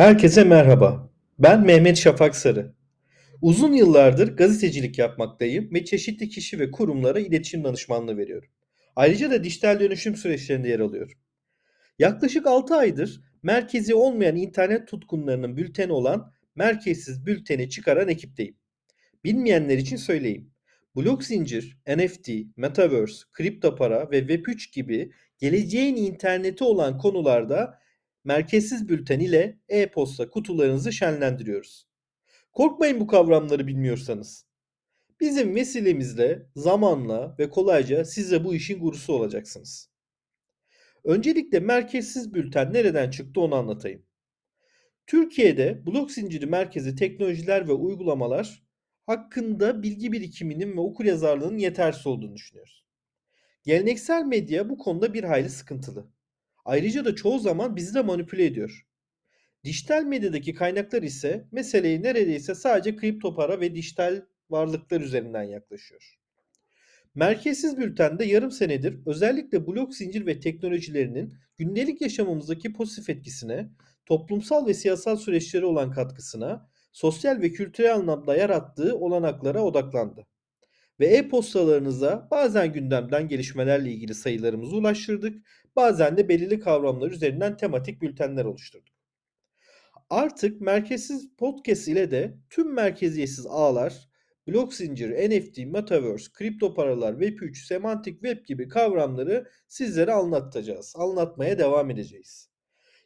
Herkese merhaba. Ben Mehmet Şafak Sarı. Uzun yıllardır gazetecilik yapmaktayım ve çeşitli kişi ve kurumlara iletişim danışmanlığı veriyorum. Ayrıca da dijital dönüşüm süreçlerinde yer alıyorum. Yaklaşık 6 aydır merkezi olmayan internet tutkunlarının bülteni olan Merkezsiz Bülten'i çıkaran ekipteyim. Bilmeyenler için söyleyeyim. Blok zincir, NFT, Metaverse, kripto para ve Web3 gibi geleceğin interneti olan konularda Merkezsiz Bülten ile e-posta kutularınızı şenlendiriyoruz. Korkmayın bu kavramları bilmiyorsanız. Bizim vesilemizle, zamanla ve kolayca siz de bu işin gurusu olacaksınız. Öncelikle merkezsiz bülten nereden çıktı onu anlatayım. Türkiye'de blok zinciri merkezi teknolojiler ve uygulamalar hakkında bilgi birikiminin ve okuryazarlığının yetersiz olduğunu düşünüyoruz. Geleneksel medya bu konuda bir hayli sıkıntılı. Ayrıca da çoğu zaman bizi de manipüle ediyor. Dijital medyadaki kaynaklar ise meseleyi neredeyse sadece kripto para ve dijital varlıklar üzerinden yaklaşıyor. Merkezsiz bültende yarım senedir özellikle blok zincir ve teknolojilerinin gündelik yaşamımızdaki pozitif etkisine, toplumsal ve siyasal süreçlere olan katkısına, sosyal ve kültürel anlamda yarattığı olanaklara odaklandı. Ve e-postalarınıza bazen gündemden gelişmelerle ilgili sayılarımızı ulaştırdık, bazen de belirli kavramlar üzerinden tematik bültenler oluşturduk. Artık merkezsiz podcast ile de tüm merkeziyetsiz ağlar, blok zinciri, NFT, metaverse, kripto paralar, Web3, semantik web gibi kavramları sizlere anlatacağız. Anlatmaya devam edeceğiz.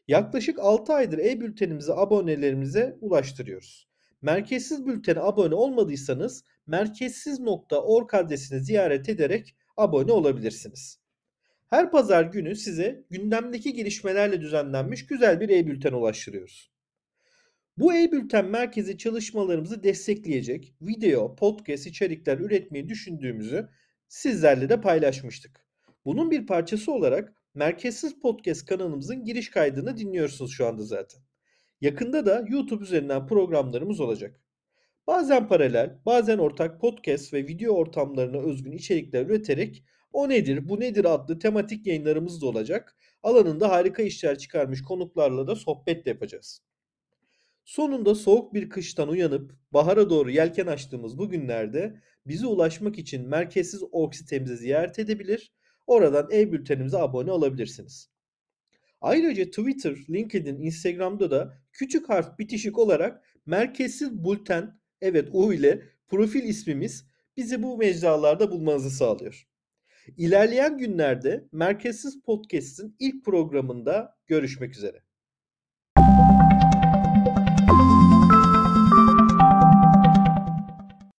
Yaklaşık 6 aydır e-bültenimizi abonelerimize ulaştırıyoruz. Merkezsiz bültene abone olmadıysanız merkezsiz.org adresini ziyaret ederek abone olabilirsiniz. Her pazar günü size gündemdeki gelişmelerle düzenlenmiş güzel bir e-bülten ulaştırıyoruz. Bu e-bülten merkezi çalışmalarımızı destekleyecek video, podcast içerikler üretmeyi düşündüğümüzü sizlerle de paylaşmıştık. Bunun bir parçası olarak Merkezsiz Podcast kanalımızın giriş kaydını dinliyorsunuz şu anda zaten. Yakında da YouTube üzerinden programlarımız olacak. Bazen paralel, bazen ortak podcast ve video ortamlarına özgün içerikler üreterek o nedir, bu nedir adlı tematik yayınlarımız da olacak. Alanında harika işler çıkarmış konuklarla da sohbet de yapacağız. Sonunda soğuk bir kıştan uyanıp bahara doğru yelken açtığımız bu günlerde bize ulaşmak için merkezsiz org sitemizi ziyaret edebilir, oradan e-bültenimize abone olabilirsiniz. Ayrıca Twitter, LinkedIn, Instagram'da da küçük harf bitişik olarak merkezsiz bülten, evet U ile profil ismimiz bizi bu mecralarda bulmanızı sağlıyor. İlerleyen günlerde Merkezsiz Podcast'in ilk programında görüşmek üzere.